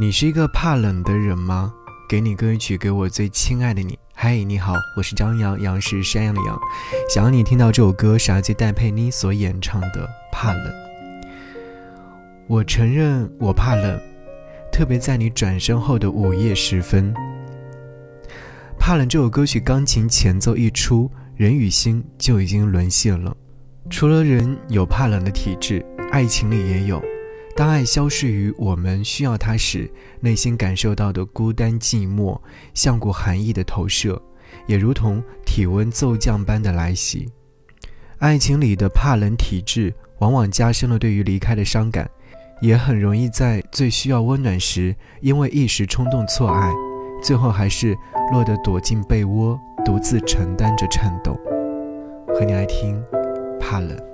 你是一个怕冷的人吗？给你歌曲，给我最亲爱的你。嗨，你好，我是张扬，杨是山羊的羊。想要你听到这首歌，是阿杰戴佩妮所演唱的《怕冷》。我承认我怕冷，特别在你转身后的午夜时分。《怕冷》这首歌曲钢琴前奏一出，人与心就已经沦陷了。除了人有怕冷的体质，爱情里也有。当爱消逝于我们需要它时，内心感受到的孤单寂寞，像股寒意的投射，也如同体温骤降般的来袭。爱情里的怕冷体质，往往加深了对于离开的伤感，也很容易在最需要温暖时，因为一时冲动错爱，最后还是落得躲进被窝，独自承担着颤抖。和你来听，怕冷。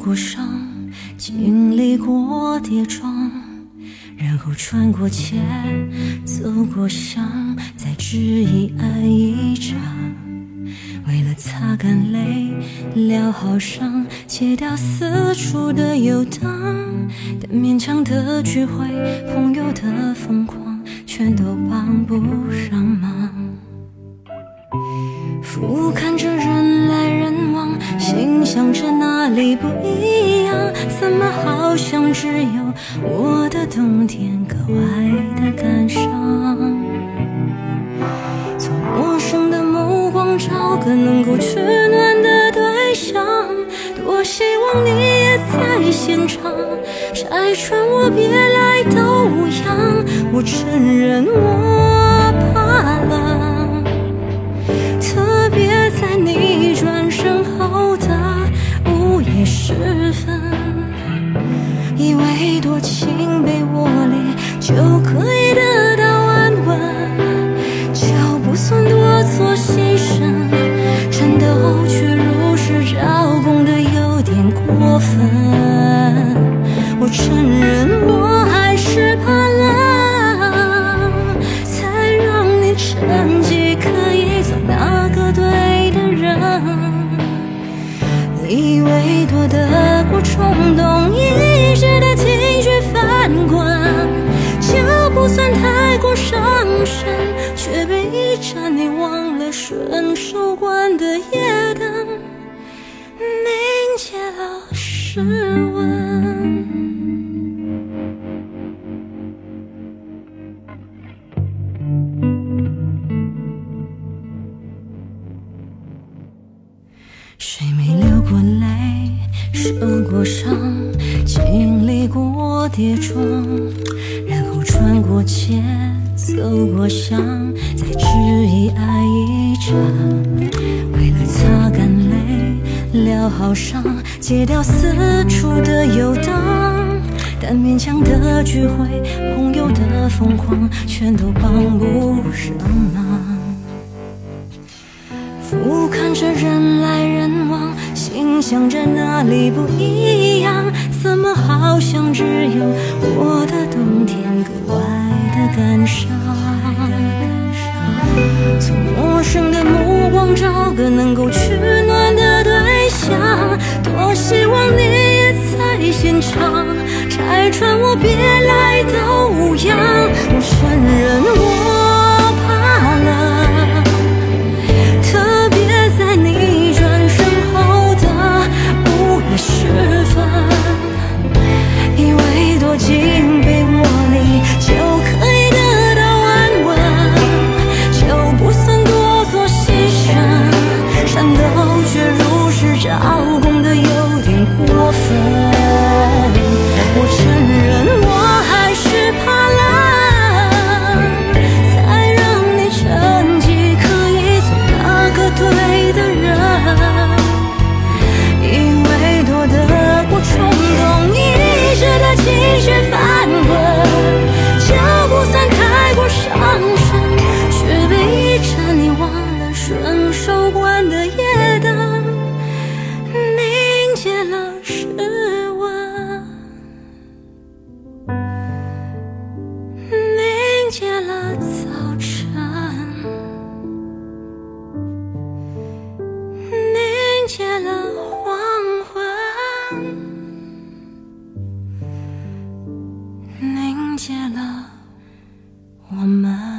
过伤，经历过跌撞，然后穿过街，走过巷，再执意爱一场。为了擦干泪，疗好伤，戒掉四处的游荡，但勉强的聚会，朋友的疯狂，全都帮不上忙。俯瞰着，想着哪里不一样？怎么好像只有我的冬天格外的感伤？从陌生的目光找个能够取暖的对象，多希望你也在现场，拆穿我别来都无恙。我承认我以为躲得过冲动一时的情绪翻滚，就不算太过伤神，却被一盏你忘了顺手关的夜灯凝结了时温。受过伤，经历过跌撞，然后穿过街，走过巷，再执意爱一场。为了擦干泪，疗好伤，戒掉四处的游荡，但勉强的聚会，朋友的疯狂，全都帮不上忙。俯瞰着人来人，心想着哪里不一样？怎么好像只有我的冬天格外却如实招供的有点过分。我承认我还是怕冷，才让你趁机可以做那个对的人。因为多得过冲动，一时的情绪反。凝结了我们。